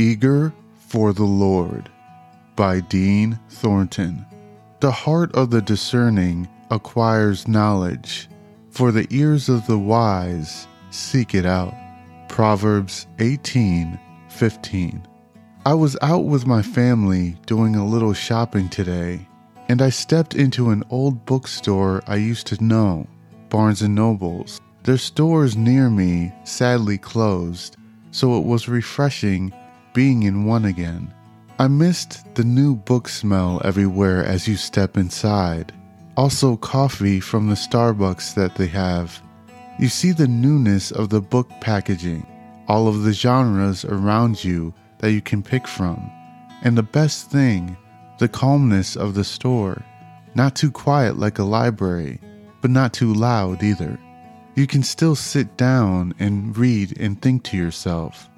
Eager for the Lord by Dean Thornton. The heart of the discerning acquires knowledge, for the ears of the wise seek it out. Proverbs 18 15. I was out with my family doing a little shopping today, and I stepped into an old bookstore I used to know, Barnes and Nobles. Their stores near me sadly closed, so it was refreshing being in one again. I missed the new book smell everywhere as you step inside. Also, coffee from the Starbucks that they have. You see the newness of the book packaging, all of the genres around you that you can pick from. And the best thing, the calmness of the store. Not too quiet like a library, but not too loud either. You can still sit down and read and think to yourself.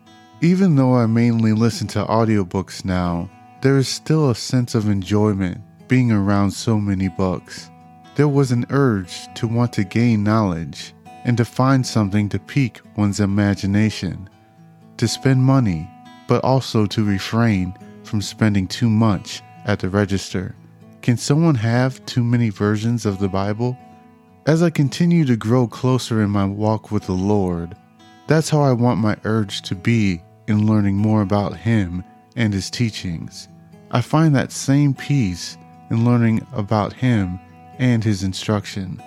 Even though I mainly listen to audiobooks now, there is still a sense of enjoyment being around so many books. There was an urge to want to gain knowledge and to find something to pique one's imagination, to spend money, but also to refrain from spending too much at the register. Can someone have too many versions of the Bible? As I continue to grow closer in my walk with the Lord, that's how I want my urge to be in learning more about Him and His teachings. I find that same peace in learning about Him and His instruction.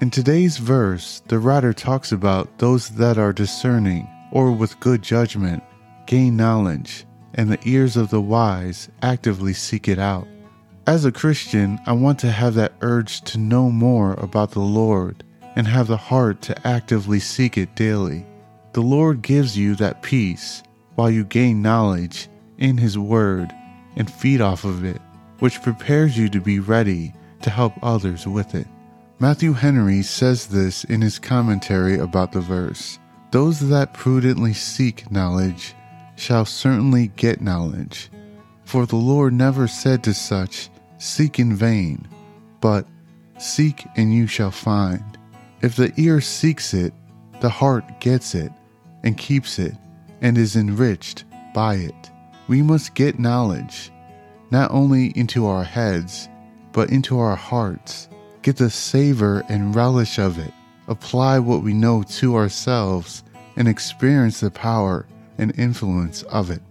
In today's verse, the writer talks about those that are discerning or with good judgment gain knowledge, and the ears of the wise actively seek it out. As a Christian, I want to have that urge to know more about the Lord and have the heart to actively seek it daily. The Lord gives you that peace while you gain knowledge in His Word and feed off of it, which prepares you to be ready to help others with it. Matthew Henry says this in his commentary about the verse Those that prudently seek knowledge shall certainly get knowledge. For the Lord never said to such, Seek in vain, but Seek and you shall find. If the ear seeks it, the heart gets it and keeps it and is enriched by it. We must get knowledge, not only into our heads, but into our hearts. Get the savor and relish of it. Apply what we know to ourselves and experience the power and influence of it.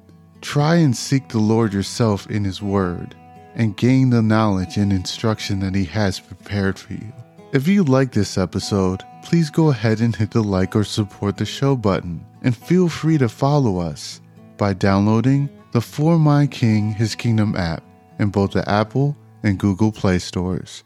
Try and seek the Lord yourself in His Word and gain the knowledge and instruction that He has prepared for you. If you like this episode, please go ahead and hit the like or support the show button and feel free to follow us by downloading the For My King His Kingdom app in both the Apple and Google Play stores.